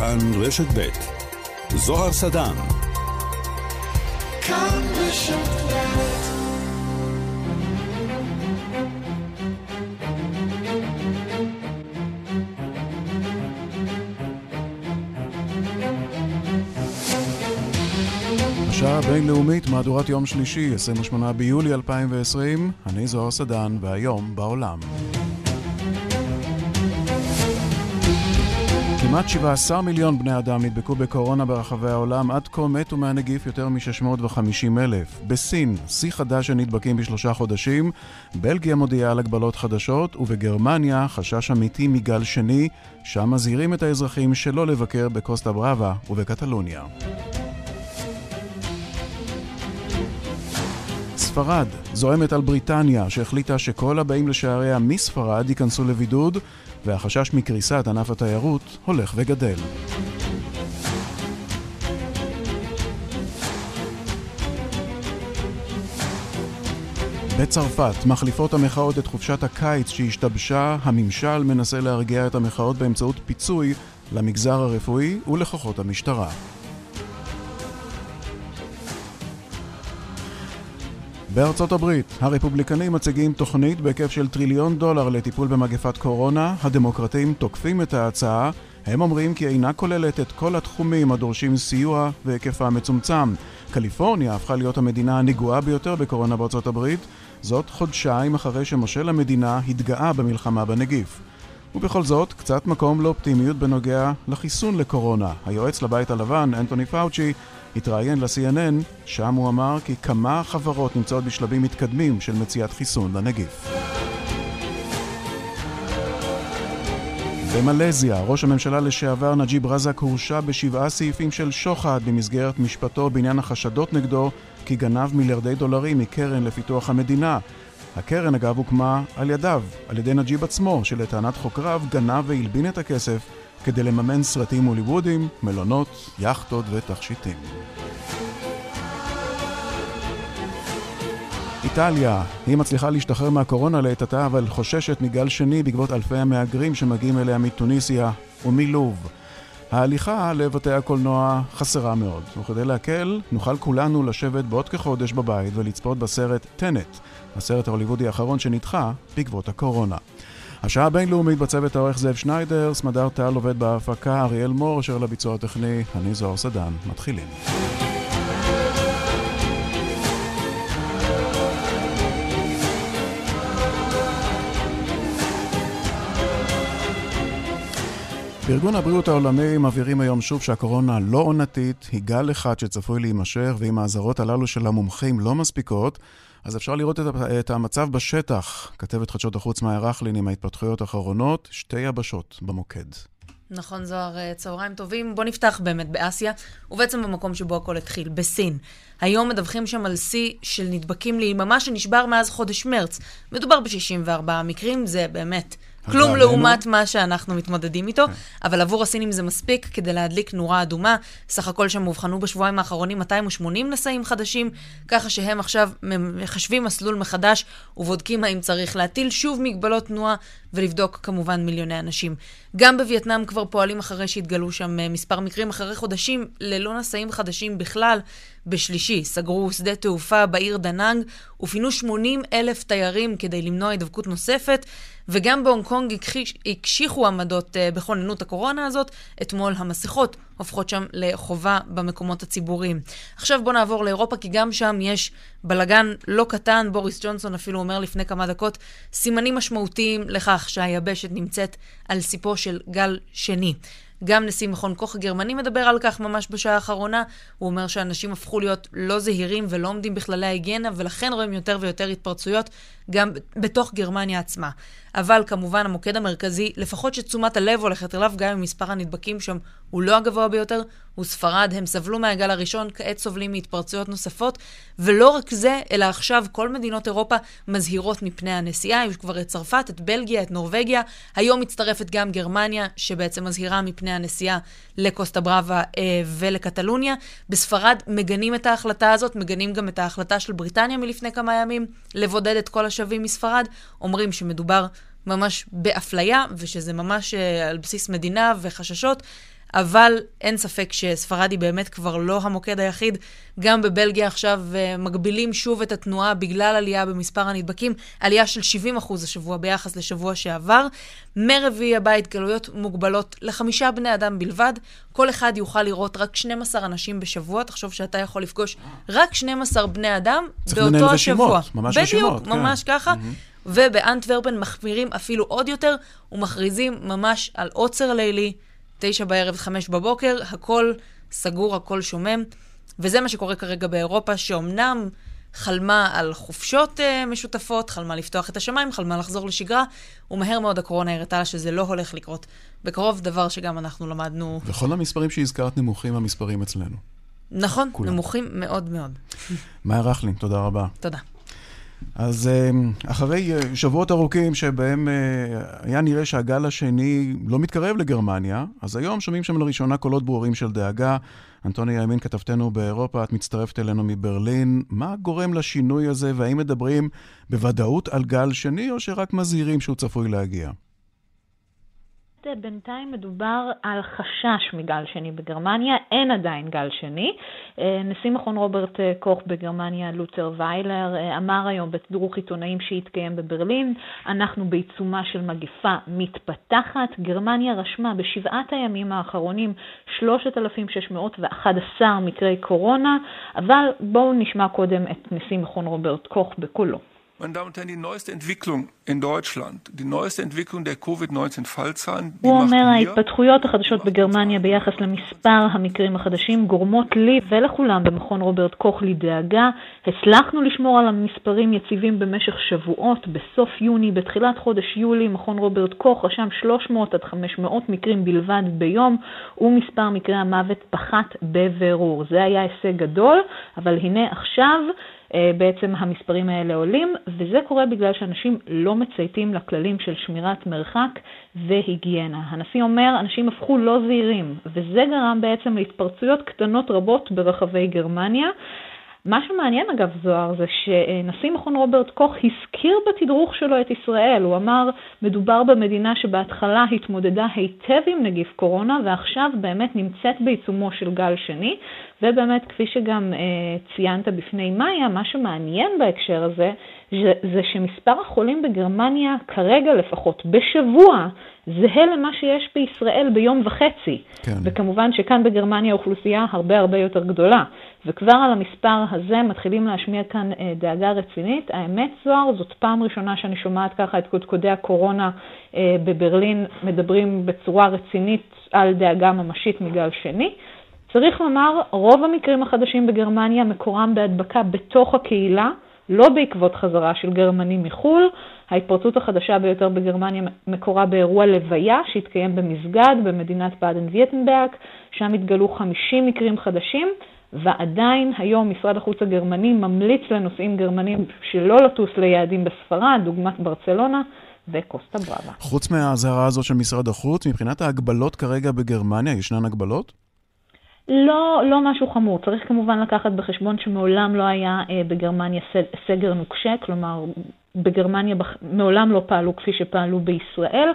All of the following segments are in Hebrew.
כאן רשת ב' זוהר סדן. כאן רשת השעה הבינלאומית, מהדורת יום שלישי, 28 ביולי 2020, אני זוהר סדן, והיום בעולם. כמעט 17 מיליון בני אדם נדבקו בקורונה ברחבי העולם, עד כה מתו מהנגיף יותר מ-650 אלף. בסין, שיא חדש של נדבקים בשלושה חודשים, בלגיה מודיעה על הגבלות חדשות, ובגרמניה חשש אמיתי מגל שני, שם מזהירים את האזרחים שלא לבקר בקוסטה בראבה ובקטלוניה. ספרד זועמת על בריטניה, שהחליטה שכל הבאים לשעריה מספרד ייכנסו לבידוד, והחשש מקריסת ענף התיירות הולך וגדל. בצרפת מחליפות המחאות את חופשת הקיץ שהשתבשה, הממשל מנסה להרגיע את המחאות באמצעות פיצוי למגזר הרפואי ולכוחות המשטרה. בארצות הברית, הרפובליקנים מציגים תוכנית בהיקף של טריליון דולר לטיפול במגפת קורונה, הדמוקרטים תוקפים את ההצעה, הם אומרים כי אינה כוללת את כל התחומים הדורשים סיוע והיקפה מצומצם. קליפורניה הפכה להיות המדינה הנגועה ביותר בקורונה בארצות הברית, זאת חודשיים אחרי שמושל המדינה התגאה במלחמה בנגיף. ובכל זאת, קצת מקום לאופטימיות בנוגע לחיסון לקורונה. היועץ לבית הלבן, אנטוני פאוצ'י, התראיין ל-CNN, שם הוא אמר כי כמה חברות נמצאות בשלבים מתקדמים של מציאת חיסון לנגיף. במלזיה, ראש הממשלה לשעבר נג'יב רזק הורשע בשבעה סעיפים של שוחד במסגרת משפטו בעניין החשדות נגדו כי גנב מיליארדי דולרים מקרן לפיתוח המדינה. הקרן אגב הוקמה על ידיו, על ידי נג'יב עצמו, שלטענת חוקריו גנב והלבין את הכסף כדי לממן סרטים הוליוודיים, מלונות, יאכטות ותכשיטים. איטליה, היא מצליחה להשתחרר מהקורונה לעת עתה, אבל חוששת מגל שני בעקבות אלפי המהגרים שמגיעים אליה מתוניסיה ומלוב. ההליכה לבתי הקולנוע חסרה מאוד, וכדי להקל, נוכל כולנו לשבת בעוד כחודש בבית ולצפות בסרט טנט, הסרט ההוליוודי האחרון שנדחה בעקבות הקורונה. השעה הבינלאומית בצוות העורך זאב שניידר, סמדר טל עובד בהפקה, אריאל מור, אשר לביצוע הטכני, אני זוהר סדן. מתחילים. בארגון הבריאות העולמי מבהירים היום שוב שהקורונה לא עונתית, היא גל אחד שצפוי להימשך, ואם האזהרות הללו של המומחים לא מספיקות, אז אפשר לראות את, את המצב בשטח. כתבת חדשות החוץ מאיה רכלין עם ההתפתחויות האחרונות, שתי יבשות במוקד. נכון, זוהר, אה, צהריים טובים. בואו נפתח באמת באסיה, ובעצם במקום שבו הכל התחיל, בסין. היום מדווחים שם על שיא של נדבקים ליממה שנשבר מאז חודש מרץ. מדובר ב-64 מקרים, זה באמת כלום לעומת מה שאנחנו מתמודדים איתו, כן. אבל עבור הסינים זה מספיק כדי להדליק נורה אדומה. סך הכל שם אובחנו בשבועיים האחרונים 280 נשאים חדשים, ככה שהם עכשיו מחשבים מסלול מחדש ובודקים האם צריך להטיל שוב מגבלות תנועה ולבדוק כמובן מיליוני אנשים. גם בווייטנאם כבר פועלים אחרי שהתגלו שם אה, מספר מקרים, אחרי חודשים ללא נשאים חדשים בכלל. בשלישי סגרו שדה תעופה בעיר דנאנג ופינו 80 אלף תיירים כדי למנוע הידבקות נוספת, וגם בהונג קונג הקשיחו עמדות uh, בכוננות הקורונה הזאת. אתמול המסכות הופכות שם לחובה במקומות הציבוריים. עכשיו בואו נעבור לאירופה, כי גם שם יש בלגן לא קטן. בוריס ג'ונסון אפילו אומר לפני כמה דקות, סימנים משמעותיים לכך שהיבשת נמצאת על סיפו של גל שני. גם נשיא מכון כוח הגרמני מדבר על כך ממש בשעה האחרונה. הוא אומר שאנשים הפכו להיות לא זהירים ולא עומדים בכללי ההיגיינה, ולכן רואים יותר ויותר התפרצויות גם בתוך גרמניה עצמה. אבל כמובן המוקד המרכזי, לפחות שתשומת הלב הולכת אליו, גם אם מספר הנדבקים שם הוא לא הגבוה ביותר, הוא ספרד. הם סבלו מהגל הראשון, כעת סובלים מהתפרצויות נוספות. ולא רק זה, אלא עכשיו כל מדינות אירופה מזהירות מפני הנסיעה. יש כבר את צרפת, את בלגיה, את נורבגיה. היום מצטרפת גם גרמניה, שבעצם מזהירה מפני הנסיעה לקוסטה בראבה אה, ולקטלוניה. בספרד מגנים את ההחלטה הזאת, מגנים גם את ההחלטה של בריטניה מלפני כמה ימים, לבודד את כל השבים מספרד. אומרים שמדובר ממש באפליה, ושזה ממש uh, על בסיס מדינה וחששות. אבל אין ספק שספרד היא באמת כבר לא המוקד היחיד. גם בבלגיה עכשיו אה, מגבילים שוב את התנועה בגלל עלייה במספר הנדבקים, עלייה של 70 אחוז השבוע ביחס לשבוע שעבר. מרביעי הבא התגלויות מוגבלות לחמישה בני אדם בלבד. כל אחד יוכל לראות רק 12 אנשים בשבוע. תחשוב שאתה יכול לפגוש רק 12 בני אדם באותו השבוע. צריך לנהל רשימות, ממש בדיוק, רשימות. בדיוק, ממש כן. ככה. Mm-hmm. ובאנטוורפן מחמירים אפילו עוד יותר, ומכריזים ממש על עוצר לילי, תשע בערב, חמש בבוקר, הכל סגור, הכל שומם. וזה מה שקורה כרגע באירופה, שאומנם חלמה על חופשות uh, משותפות, חלמה לפתוח את השמיים, חלמה לחזור לשגרה, ומהר מאוד הקורונה הראתה לה שזה לא הולך לקרות. בקרוב דבר שגם אנחנו למדנו... וכל המספרים שהזכרת נמוכים המספרים אצלנו. נכון, כולם. נמוכים מאוד מאוד. מאיה רכלין, תודה רבה. תודה. אז אה, אחרי אה, שבועות ארוכים שבהם היה נראה שהגל השני לא מתקרב לגרמניה, אז היום שומעים שם לראשונה קולות ברורים של דאגה. אנטוניה ימין, כתבתנו באירופה, את מצטרפת אלינו מברלין. מה גורם לשינוי הזה, והאם מדברים בוודאות על גל שני, או שרק מזהירים שהוא צפוי להגיע? בינתיים מדובר על חשש מגל שני בגרמניה, אין עדיין גל שני. אה, נשיא מכון רוברט אה, קוך בגרמניה, לוצר ויילר, אה, אמר היום בתדרוך עיתונאים שהתקיים בברלין, אנחנו בעיצומה של מגפה מתפתחת. גרמניה רשמה בשבעת הימים האחרונים 3,611 מקרי קורונה, אבל בואו נשמע קודם את נשיא מכון רוברט קוך בקולו. Meine Damen und Herren, die neueste Entwicklung in Deutschland, die neueste Entwicklung der Covid-19-Fallzahlen, הוא אומר, ההתפתחויות החדשות בגרמניה ביחס למספר המקרים החדשים גורמות לי ולכולם במכון רוברט קוך לדאגה. הצלחנו לשמור על המספרים יציבים במשך שבועות. בסוף יוני, בתחילת חודש יולי, מכון רוברט קוך רשם 300 עד 500 מקרים בלבד ביום, ומספר מקרי המוות פחת בבירור. זה היה הישג גדול, אבל הנה עכשיו, בעצם המספרים האלה עולים, וזה קורה בגלל שאנשים לא מצייתים לכללים של שמירת מרחק והיגיינה. הנשיא אומר, אנשים הפכו לא זהירים, וזה גרם בעצם להתפרצויות קטנות רבות ברחבי גרמניה. מה שמעניין אגב, זוהר, זה שנשיא מכון רוברט קוך הזכיר בתדרוך שלו את ישראל. הוא אמר, מדובר במדינה שבהתחלה התמודדה היטב עם נגיף קורונה, ועכשיו באמת נמצאת בעיצומו של גל שני. ובאמת, כפי שגם אה, ציינת בפני מאיה, מה שמעניין בהקשר הזה, זה, זה שמספר החולים בגרמניה, כרגע לפחות, בשבוע, זהה למה שיש בישראל ביום וחצי. כן. וכמובן שכאן בגרמניה האוכלוסייה הרבה הרבה יותר גדולה. וכבר על המספר הזה מתחילים להשמיע כאן אה, דאגה רצינית. האמת, זוהר, זאת פעם ראשונה שאני שומעת ככה את קודקודי הקורונה אה, בברלין מדברים בצורה רצינית על דאגה ממשית מגל שני. צריך לומר, רוב המקרים החדשים בגרמניה מקורם בהדבקה בתוך הקהילה, לא בעקבות חזרה של גרמנים מחו"ל. ההתפרצות החדשה ביותר בגרמניה מקורה באירוע לוויה שהתקיים במסגד במדינת באדן ויטנברג, שם התגלו 50 מקרים חדשים, ועדיין היום משרד החוץ הגרמני ממליץ לנוסעים גרמנים שלא לטוס ליעדים בספרד, דוגמת ברצלונה. וקוסטה בראבה. חוץ מהאזהרה הזאת של משרד החוץ, מבחינת ההגבלות כרגע בגרמניה, ישנן הגבלות? לא, לא משהו חמור. צריך כמובן לקחת בחשבון שמעולם לא היה אה, בגרמניה סגר נוקשה, כלומר, בגרמניה בח... מעולם לא פעלו כפי שפעלו בישראל.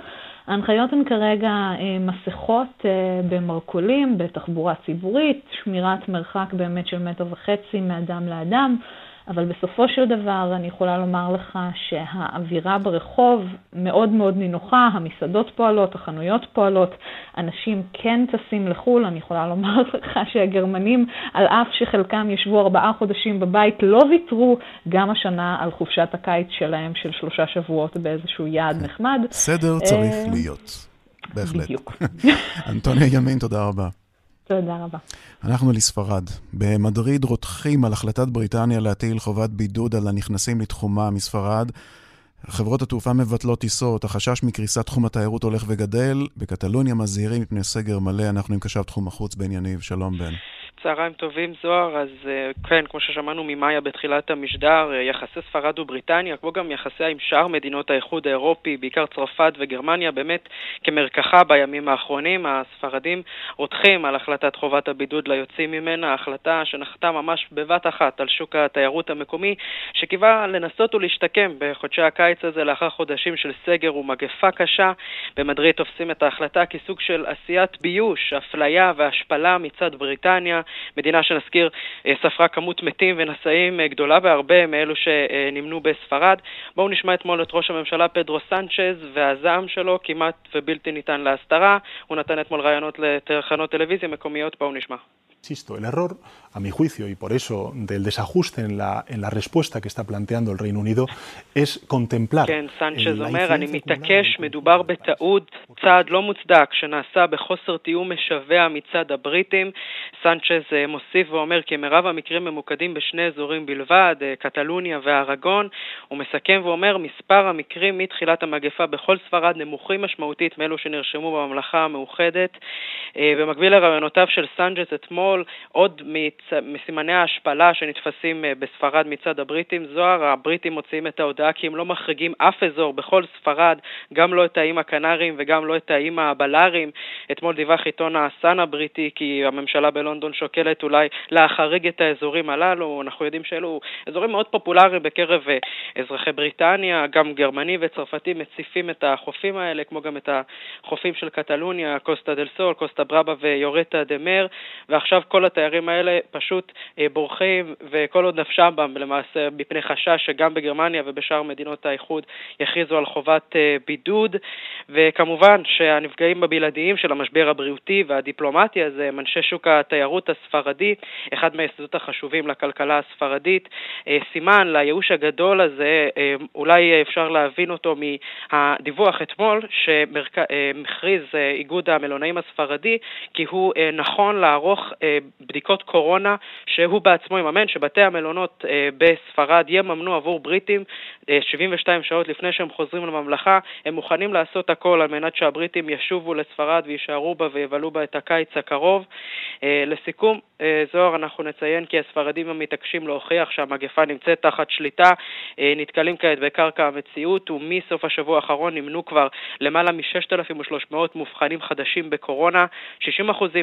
ההנחיות הן כרגע אה, מסכות אה, במרכולים, בתחבורה ציבורית, שמירת מרחק באמת של מטר וחצי מאדם לאדם. אבל בסופו של דבר אני יכולה לומר לך שהאווירה ברחוב מאוד מאוד נינוחה, המסעדות פועלות, החנויות פועלות, אנשים כן טסים לחו"ל, אני יכולה לומר לך שהגרמנים, על אף שחלקם ישבו ארבעה חודשים בבית, לא ויתרו גם השנה על חופשת הקיץ שלהם של שלושה שבועות באיזשהו יעד נחמד. סדר צריך אה, להיות, בהחלט. בדיוק. אנטוניה ימין, תודה רבה. תודה רבה. אנחנו לספרד. במדריד רותחים על החלטת בריטניה להטיל חובת בידוד על הנכנסים לתחומה מספרד. חברות התעופה מבטלות טיסות, החשש מקריסת תחום התיירות הולך וגדל. בקטלוניה מזהירים מפני סגר מלא. אנחנו עם קשב תחום החוץ בן יניב. שלום בן. צהריים טובים זוהר, אז כן, כמו ששמענו ממאיה בתחילת המשדר, יחסי ספרד ובריטניה, כמו גם יחסיה עם שאר מדינות האיחוד האירופי, בעיקר צרפת וגרמניה, באמת כמרקחה בימים האחרונים. הספרדים רותחים על החלטת חובת הבידוד ליוצאים ממנה, החלטה שנחתה ממש בבת אחת על שוק התיירות המקומי, שקיווה לנסות ולהשתקם בחודשי הקיץ הזה לאחר חודשים של סגר ומגפה קשה. במדריד תופסים את ההחלטה כסוג של עשיית ביוש, אפליה והשפלה מצד בריטניה, מדינה שנזכיר ספרה כמות מתים ונשאים גדולה בהרבה מאלו שנמנו בספרד. בואו נשמע אתמול את ראש הממשלה פדרו סנצ'ז והזעם שלו כמעט ובלתי ניתן להסתרה. הוא נתן אתמול ראיונות לתחנות טלוויזיה מקומיות, בואו נשמע. Insisto, el error, a mi juicio, y por eso del desajuste en la, en la respuesta que está planteando el Reino Unido, es contemplar... כן, סנצ'ז אומר, אני מתעקש, מדובר בטעות, צעד לא מוצדק שנעשה בחוסר תיאום משווע מצד הבריטים. סנצ'ז מוסיף ואומר כי מרב המקרים ממוקדים בשני אזורים בלבד, קטלוניה וארגון. הוא מסכם ואומר, מספר המקרים מתחילת המגפה בכל ספרד נמוכים משמעותית מאלו שנרשמו בממלכה המאוחדת. במקביל לרעיונותיו של סנצ'ז אתמול, עוד מצ... מסימני ההשפלה שנתפסים בספרד מצד הבריטים, זוהר, הבריטים מוציאים את ההודעה כי הם לא מחריגים אף אזור בכל ספרד, גם לא את האיים הקנריים וגם לא את האיים הבלאריים. אתמול דיווח עיתון הסאן הבריטי כי הממשלה בלונדון שוקלת אולי להחריג את האזורים הללו. אנחנו יודעים שאלו אזורים מאוד פופולריים בקרב אזרחי בריטניה, גם גרמנים וצרפתים מציפים את החופים האלה, כמו גם את החופים של קטלוניה, קוסטה דל סול, קוסטה ברבה ויורטה דה מר, ועכשיו כל התיירים האלה פשוט בורחים, וכל עוד נפשם בם למעשה מפני חשש שגם בגרמניה ובשאר מדינות האיחוד יכריזו על חובת בידוד, וכמובן שהנפגעים הבלעדיים של המשבר הבריאותי והדיפלומטי הזה הם אנשי שוק התיירות הספרדי, אחד מהיסודות החשובים לכלכלה הספרדית. סימן לייאוש הגדול הזה, אולי אפשר להבין אותו מהדיווח אתמול, שמכריז איגוד המלונאים הספרדי, כי הוא נכון לערוך בדיקות קורונה שהוא בעצמו יממן, שבתי המלונות בספרד יממנו עבור בריטים 72 שעות לפני שהם חוזרים לממלכה. הם מוכנים לעשות הכל על מנת שהבריטים ישובו לספרד ויישארו בה ויבלו בה את הקיץ הקרוב. לסיכום, זוהר, אנחנו נציין כי הספרדים המתעקשים להוכיח שהמגפה נמצאת תחת שליטה, נתקלים כעת בקרקע המציאות, ומסוף השבוע האחרון נמנו כבר למעלה מ-6,300 מאובחנים חדשים בקורונה, 60%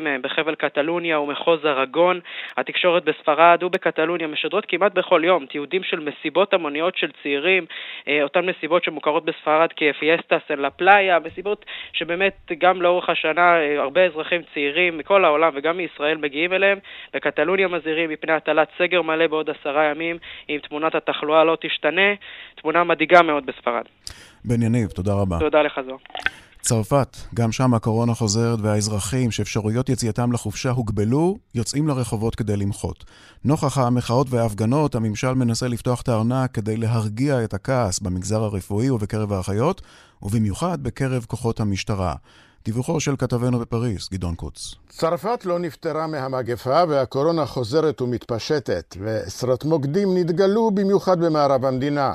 מהם בחבל קטלוניה ומחוז ארגון. התקשורת בספרד ובקטלוניה משדרות כמעט בכל יום תיעודים של מסיבות המוניות של צעירים, אותן מסיבות שמוכרות בספרד כפייסטה סן פלאיה, מסיבות שבאמת גם לאורך השנה הרבה אזרחים צעירים מכל העולם וגם מישראל מגיעים אליהם. בקטלוניה מזהירים מפני הטלת סגר מלא בעוד עשרה ימים אם תמונת התחלואה לא תשתנה. תמונה מדאיגה מאוד בספרד. בן יניב, תודה רבה. תודה לך זו. צרפת, גם שם הקורונה חוזרת והאזרחים שאפשרויות יציאתם לחופשה הוגבלו, יוצאים לרחובות כדי למחות. נוכח המחאות וההפגנות, הממשל מנסה לפתוח את הארנק כדי להרגיע את הכעס במגזר הרפואי ובקרב האחיות, ובמיוחד בקרב כוחות המשטרה. דיווחו של כתבנו בפריז, גדעון קוץ. צרפת לא נפטרה מהמגפה והקורונה חוזרת ומתפשטת, ועשרות מוקדים נתגלו במיוחד במערב המדינה.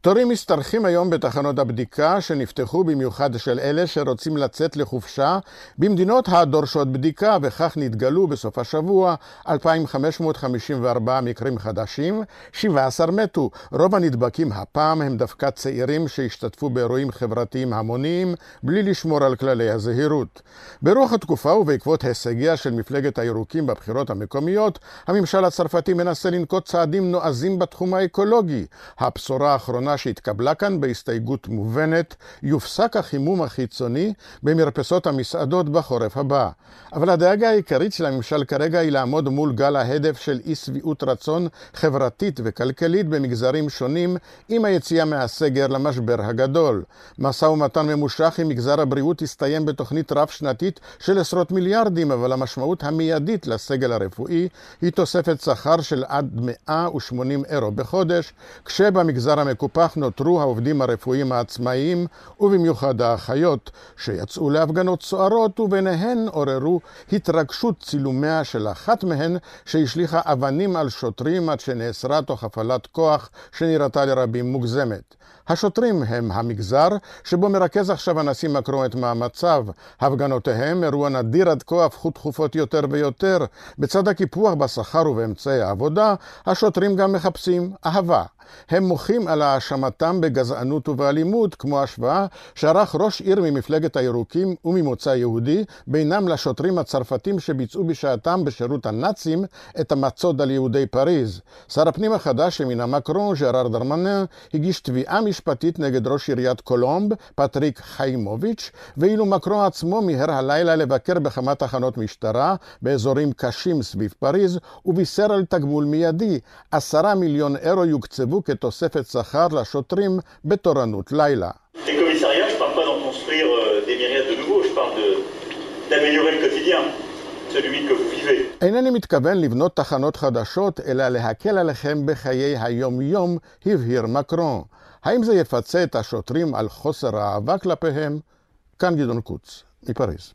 תורים משתרכים היום בתחנות הבדיקה שנפתחו במיוחד של אלה שרוצים לצאת לחופשה במדינות הדורשות בדיקה, וכך נתגלו בסוף השבוע 2,554 מקרים חדשים, 17 מתו. רוב הנדבקים הפעם הם דווקא צעירים שהשתתפו באירועים חברתיים המוניים בלי לשמור על כללי הזהירות. ברוח התקופה ובעקבות הישגיה של מפלגת הירוקים בבחירות המקומיות, הממשל הצרפתי מנסה לנקוט צעדים נועזים בתחום האקולוגי. הבשורה האחרונה שהתקבלה כאן בהסתייגות מובנת, יופסק החימום החיצוני במרפסות המסעדות בחורף הבא. אבל הדאגה העיקרית של הממשל כרגע היא לעמוד מול גל ההדף של אי שביעות רצון חברתית וכלכלית במגזרים שונים עם היציאה מהסגר למשבר הגדול. משא ומתן ממושך עם מגזר הבריאות הסתיים בתוכנית רב-שנתית של עשרות מיליארדים, אבל המשמעות המיידית לסגל הרפואי היא תוספת שכר של עד 180 אירו בחודש, כשבמגזר המקופח נותרו העובדים הרפואיים העצמאיים, ובמיוחד האחיות, שיצאו להפגנות סוערות, וביניהן עוררו התרגשות צילומיה של אחת מהן, שהשליכה אבנים על שוטרים עד שנאסרה תוך הפעלת כוח שנראתה לרבים מוגזמת. השוטרים הם המגזר שבו מרכז עכשיו הנשיא מקרון את מאמציו הפגנותיהם, אירוע נדיר עד כה, הפכו תכופות יותר ויותר. בצד הקיפוח בשכר ובאמצעי העבודה, השוטרים גם מחפשים אהבה. הם מוחים על האשמתם בגזענות ובאלימות, כמו השוואה שערך ראש עיר ממפלגת הירוקים וממוצא יהודי, בינם לשוטרים הצרפתים שביצעו בשעתם בשירות הנאצים את המצוד על יהודי פריז. שר הפנים החדש שמינה מקרון, ז'ראר דרמנן, הגיש תביעה משפטית נגד ראש עיריית קולומב, פטריק חיימוביץ', ואילו מקרון עצמו מיהר הלילה לבקר בכמה תחנות משטרה באזורים קשים סביב פריז, ובישר על תגמול מיידי. עשרה מיליון אירו יוקצבו כתוספת שכר לשוטרים בתורנות לילה. אינני מתכוון לבנות תחנות חדשות, אלא להקל עליכם בחיי היום-יום, הבהיר מקרון. האם זה יפצה את השוטרים על חוסר האהבה כלפיהם? כאן גדעון קוץ, מפריז.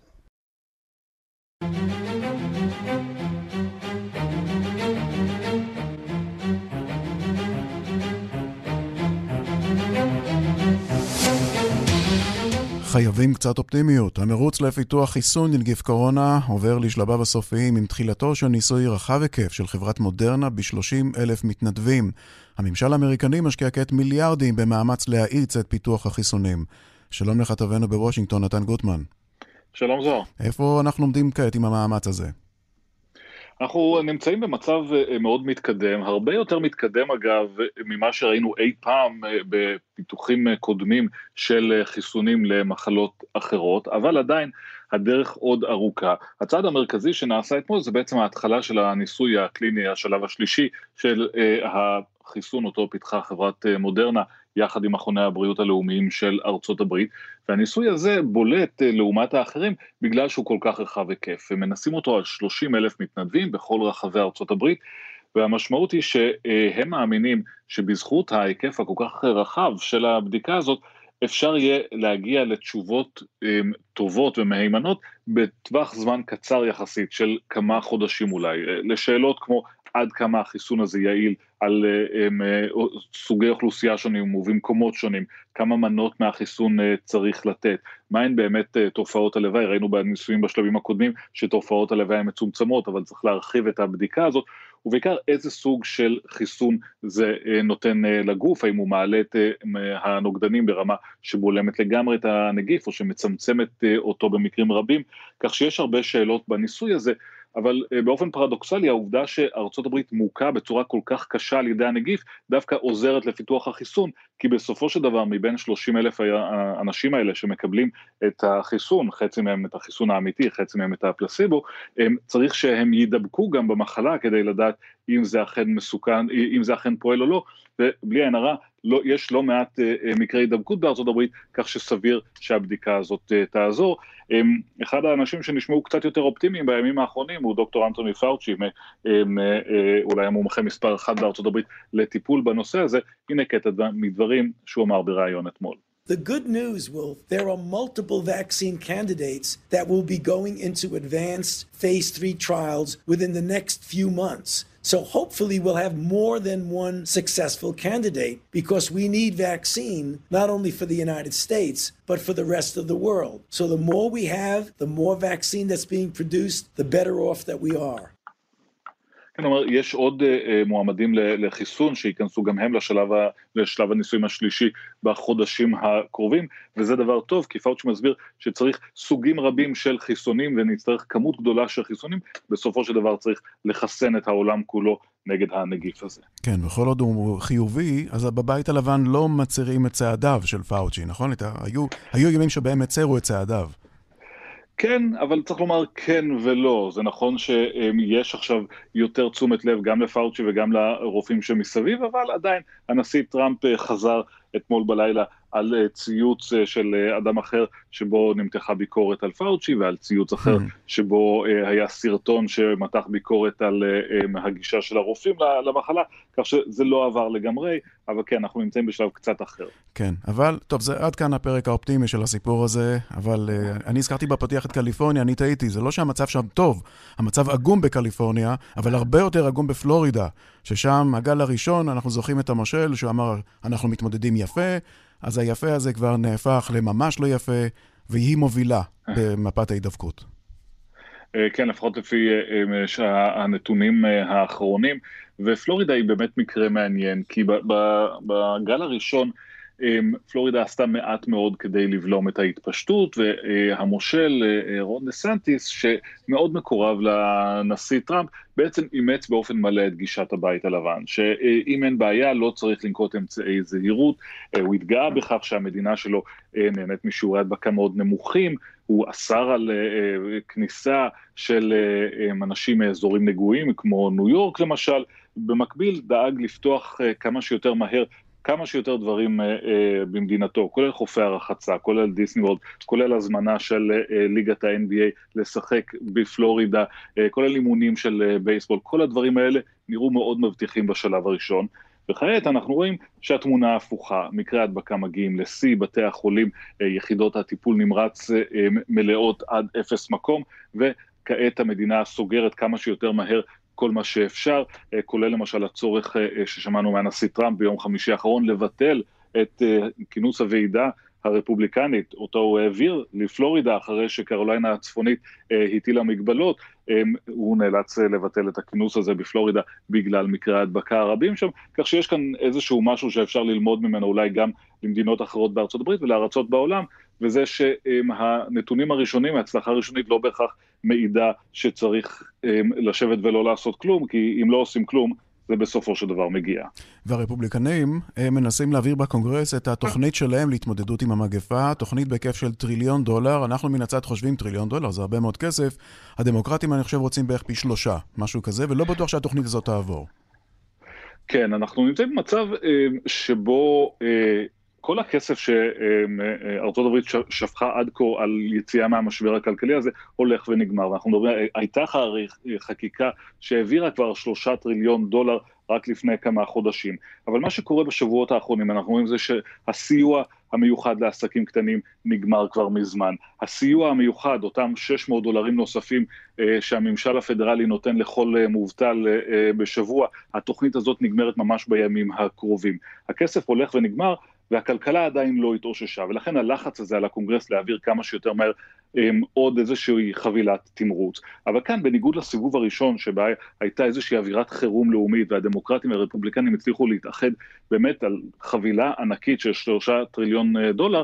חייבים קצת אופטימיות. המרוץ לפיתוח חיסון לנגיף קורונה עובר לשלביו הסופיים עם תחילתו של ניסוי רחב היקף של חברת מודרנה ב-30 אלף מתנדבים. הממשל האמריקני משקיע כעת מיליארדים במאמץ להאיץ את פיתוח החיסונים. שלום לכתבנו בוושינגטון, נתן גוטמן. שלום זוהר. איפה אנחנו עומדים כעת עם המאמץ הזה? אנחנו נמצאים במצב אה, מאוד מתקדם, הרבה יותר מתקדם אגב ממה שראינו אי פעם אה, בפיתוחים אה, קודמים של חיסונים למחלות אחרות, אבל עדיין הדרך עוד ארוכה. הצעד המרכזי שנעשה אתמול זה בעצם ההתחלה של הניסוי הקליני, השלב השלישי של החיסון אותו פיתחה חברת מודרנה יחד עם מכוני הבריאות הלאומיים של ארצות הברית, והניסוי הזה בולט אה, לעומת האחרים בגלל שהוא כל כך רחב היקף. הם מנסים אותו על 30 אלף מתנדבים בכל רחבי ארצות הברית, והמשמעות היא שהם מאמינים שבזכות ההיקף הכל כך רחב של הבדיקה הזאת, אפשר יהיה להגיע לתשובות um, טובות ומהימנות בטווח זמן קצר יחסית של כמה חודשים אולי, אה, לשאלות כמו עד כמה החיסון הזה יעיל על uh, um, סוגי אוכלוסייה שונים ובמקומות שונים, כמה מנות מהחיסון uh, צריך לתת, מהן באמת תופעות הלוואי, ראינו בניסויים בשלבים הקודמים שתופעות הלוואי הן מצומצמות, אבל צריך להרחיב את הבדיקה הזאת, ובעיקר איזה סוג של חיסון זה נותן לגוף, האם הוא מעלה את הנוגדנים ברמה שבולמת לגמרי את הנגיף או שמצמצמת אותו במקרים רבים, כך שיש הרבה שאלות בניסוי הזה, אבל אה, באופן פרדוקסלי העובדה שארצות הברית מוכה בצורה כל כך קשה על ידי הנגיף דווקא עוזרת לפיתוח החיסון, כי בסופו של דבר מבין 30 אלף האנשים האלה שמקבלים את החיסון, חצי מהם את החיסון האמיתי, חצי מהם את הפלסיבו, צריך שהם יידבקו גם במחלה כדי לדעת אם זה אכן מסוכן, אם זה אכן פועל או לא, ובלי עין הרע, לא, יש לא מעט uh, מקרי הידבקות בארצות הברית, כך שסביר שהבדיקה הזאת uh, תעזור. Um, אחד האנשים שנשמעו קצת יותר אופטימיים בימים האחרונים הוא דוקטור אנטוני פאוצ'י, uh, אולי המומחה מספר אחת בארצות הברית לטיפול בנושא הזה, הנה קטע מדברים שהוא אמר בריאיון אתמול. The good news will there are multiple vaccine candidates that will be going into advanced phase 3 trials within the next few months. So hopefully we'll have more than one successful candidate because we need vaccine not only for the United States but for the rest of the world. So the more we have, the more vaccine that's being produced, the better off that we are. כן, אומר, יש עוד uh, מועמדים לחיסון שייכנסו גם הם לשלב, ה, לשלב הניסויים השלישי בחודשים הקרובים, וזה דבר טוב, כי פאוצ'י מסביר שצריך סוגים רבים של חיסונים ונצטרך כמות גדולה של חיסונים, בסופו של דבר צריך לחסן את העולם כולו נגד הנגיף הזה. כן, וכל עוד הוא חיובי, אז בבית הלבן לא מצהירים את צעדיו של פאוצ'י, נכון? היו, היו ימים שבהם הצהרו את צעדיו. כן, אבל צריך לומר כן ולא. זה נכון שיש עכשיו יותר תשומת לב גם לפאוצ'י וגם לרופאים שמסביב, אבל עדיין הנשיא טראמפ אה, חזר אתמול בלילה על אה, ציוץ אה, של אה, אדם אחר שבו נמתחה ביקורת על פאוצ'י ועל ציוץ אחר mm-hmm. שבו היה סרטון שמתח ביקורת על הגישה של הרופאים למחלה, כך שזה לא עבר לגמרי, אבל כן, אנחנו נמצאים בשלב קצת אחר. כן, אבל, טוב, זה עד כאן הפרק האופטימי של הסיפור הזה, אבל uh, אני הזכרתי בפתיח את קליפורניה, אני טעיתי, זה לא שהמצב שם טוב, המצב עגום בקליפורניה, אבל הרבה יותר עגום בפלורידה, ששם הגל הראשון, אנחנו זוכרים את המשל, שהוא אמר, אנחנו מתמודדים יפה, אז היפה הזה כבר נהפך לממש לא יפה, והיא מובילה במפת ההידבקות. כן, לפחות לפי הנתונים האחרונים, ופלורידה היא באמת מקרה מעניין, כי בגל הראשון פלורידה עשתה מעט מאוד כדי לבלום את ההתפשטות, והמושל אה, רון דה סנטיס, שמאוד מקורב לנשיא טראמפ, בעצם אימץ באופן מלא את גישת הבית הלבן, שאם אין בעיה לא צריך לנקוט אמצעי זהירות, אה, הוא התגאה בכך שהמדינה שלו אה, נהנית משיעורי הדבקה מאוד נמוכים, הוא אסר על כניסה של אנשים מאזורים נגועים כמו ניו יורק למשל, במקביל דאג לפתוח כמה שיותר מהר כמה שיותר דברים אה, אה, במדינתו, כולל חופי הרחצה, כולל דיסני וורד, כולל הזמנה של אה, ליגת ה-NBA לשחק בפלורידה, אה, כולל אימונים של אה, בייסבול, כל הדברים האלה נראו מאוד מבטיחים בשלב הראשון. וכעת אנחנו רואים שהתמונה הפוכה, מקרי הדבקה מגיעים לשיא, בתי החולים, אה, יחידות הטיפול נמרץ אה, מלאות עד אפס מקום, וכעת המדינה סוגרת כמה שיותר מהר כל מה שאפשר, אה, כולל למשל הצורך אה, אה, ששמענו מהנשיא טראמפ ביום חמישי האחרון לבטל את כינוס הוועידה הרפובליקנית, אותו הוא העביר לפלורידה אחרי שקרוליינה הצפונית הטילה מגבלות, הוא נאלץ לבטל את הכינוס הזה בפלורידה בגלל מקרי ההדבקה הרבים שם, כך שיש כאן איזשהו משהו שאפשר ללמוד ממנו אולי גם למדינות אחרות בארצות הברית ולארצות בעולם, וזה שהנתונים הראשונים, ההצלחה הראשונית לא בהכרח מעידה שצריך לשבת ולא לעשות כלום, כי אם לא עושים כלום, זה בסופו של דבר מגיע. והרפובליקנים מנסים להעביר בקונגרס את התוכנית שלהם להתמודדות עם המגפה, תוכנית בהיקף של טריליון דולר. אנחנו מן הצד חושבים טריליון דולר, זה הרבה מאוד כסף. הדמוקרטים, אני חושב, רוצים בערך פי שלושה, משהו כזה, ולא בטוח שהתוכנית הזאת תעבור. כן, אנחנו נמצאים במצב אה, שבו אה, כל הכסף שארצות הברית שפכה עד כה על יציאה מהמשבר הכלכלי הזה הולך ונגמר. ואנחנו מדברים, הייתה חקיקה שהעבירה כבר שלושה טריליון דולר רק לפני כמה חודשים. אבל מה שקורה בשבועות האחרונים, אנחנו רואים זה שהסיוע המיוחד לעסקים קטנים נגמר כבר מזמן. הסיוע המיוחד, אותם 600 דולרים נוספים אה, שהממשל הפדרלי נותן לכל אה, מובטל אה, בשבוע, התוכנית הזאת נגמרת ממש בימים הקרובים. הכסף הולך ונגמר, והכלכלה עדיין לא התאוששה, ולכן הלחץ הזה על הקונגרס להעביר כמה שיותר מהר הם, עוד איזושהי חבילת תמרוץ. אבל כאן, בניגוד לסיבוב הראשון, שבה הייתה איזושהי אווירת חירום לאומית, והדמוקרטים והרפובליקנים הצליחו להתאחד באמת על חבילה ענקית של שלושה טריליון אה, דולר,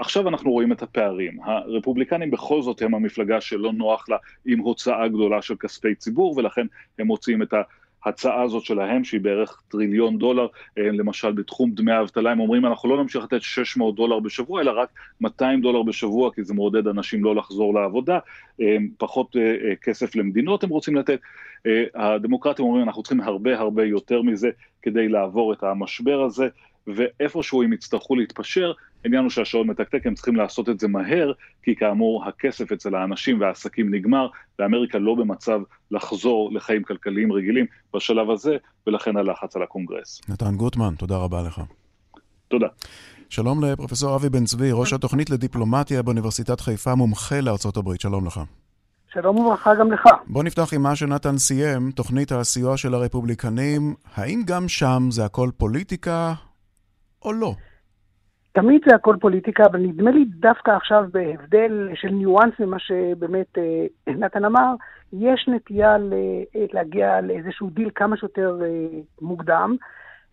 עכשיו אנחנו רואים את הפערים. הרפובליקנים בכל זאת הם המפלגה שלא נוח לה עם הוצאה גדולה של כספי ציבור, ולכן הם מוצאים את ה... ההצעה הזאת שלהם, שהיא בערך טריליון דולר, אה, למשל בתחום דמי האבטלה, הם אומרים אנחנו לא נמשיך לתת 600 דולר בשבוע, אלא רק 200 דולר בשבוע, כי זה מעודד אנשים לא לחזור לעבודה, אה, פחות אה, כסף למדינות הם רוצים לתת. הדמוקרטים אומרים אנחנו צריכים הרבה הרבה יותר מזה כדי לעבור את המשבר הזה, ואיפשהו הם יצטרכו להתפשר, העניין הוא שהשעון מתקתק, הם צריכים לעשות את זה מהר, כי כאמור הכסף אצל האנשים והעסקים נגמר, ואמריקה לא במצב לחזור לחיים כלכליים רגילים בשלב הזה, ולכן הלחץ על הקונגרס. נתן גוטמן, תודה רבה לך. תודה. שלום לפרופסור אבי בן צבי, ראש התוכנית לדיפלומטיה באוניברסיטת חיפה, מומחה לארצות הברית, שלום לך. שלום וברכה גם לך. בוא נפתח עם מה שנתן סיים, תוכנית הסיוע של הרפובליקנים. האם גם שם זה הכל פוליטיקה או לא? תמיד זה הכל פוליטיקה, אבל נדמה לי דווקא עכשיו בהבדל של ניואנס ממה שבאמת אה, נתן אמר, יש נטייה אה, להגיע לאיזשהו דיל כמה שיותר אה, מוקדם,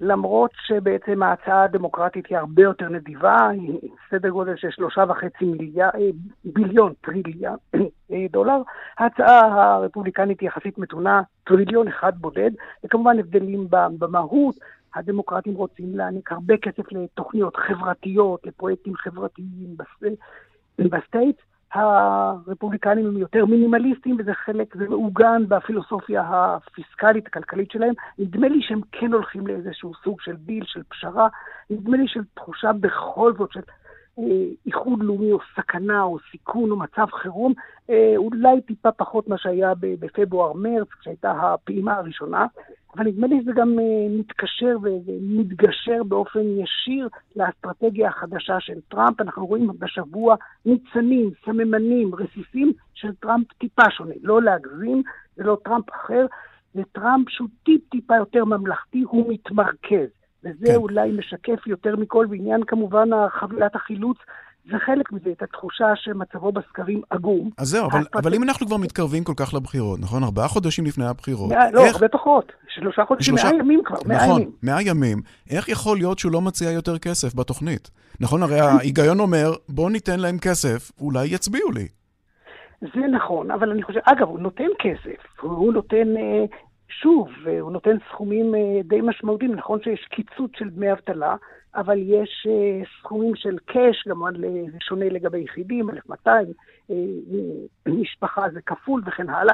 למרות שבעצם ההצעה הדמוקרטית היא הרבה יותר נדיבה, היא סדר גודל של שלושה וחצי מיליארד, ביליון טריליון דולר. ההצעה הרפובליקנית היא יחסית מתונה, טריליון אחד בודד, וכמובן הבדלים במהות, הדמוקרטים רוצים להעניק הרבה כסף לתוכניות חברתיות, לפרויקטים חברתיים ב state. הרפובליקנים הם יותר מינימליסטים, וזה חלק, זה מעוגן בפילוסופיה הפיסקלית, הכלכלית שלהם. נדמה לי שהם כן הולכים לאיזשהו סוג של דיל, של פשרה. נדמה לי של תחושה בכל זאת של איחוד לאומי או סכנה או סיכון או מצב חירום, אה, אולי טיפה פחות מה שהיה בפברואר-מרץ, כשהייתה הפעימה הראשונה. אבל נדמה לי שזה גם אה, מתקשר ומתגשר באופן ישיר לאסטרטגיה החדשה של טראמפ. אנחנו רואים בשבוע ניצנים, סממנים, רסיסים של טראמפ טיפה שונה. לא להגזים, זה לא טראמפ אחר, זה טראמפ שהוא טיפ-טיפה יותר ממלכתי, הוא מתמרכז. וזה כן. אולי משקף יותר מכל, בעניין כמובן חבילת החילוץ, זה חלק מזה, את התחושה שמצבו בסקרים עגום. אז זהו, אבל, אבל אם אנחנו כבר מתקרבים כל כך לבחירות, נכון? ארבעה חודשים לפני הבחירות. מאה, לא, איך... הרבה פחות. שלושה חודשים, מאה ימים כבר, מאה נכון, ימים. מאה ימים. איך יכול להיות שהוא לא מציע יותר כסף בתוכנית? נכון, הרי ההיגיון אומר, בוא ניתן להם כסף, אולי יצביעו לי. זה נכון, אבל אני חושב, אגב, הוא נותן כסף, הוא נותן, אה, שוב, הוא נותן סכומים אה, די משמעותיים, נכון שיש קיצוץ של דמי אבטלה, אבל יש אה, סכומים של קאש, גם שונה לגבי יחידים, 1,200, משפחה זה כפול וכן הלאה,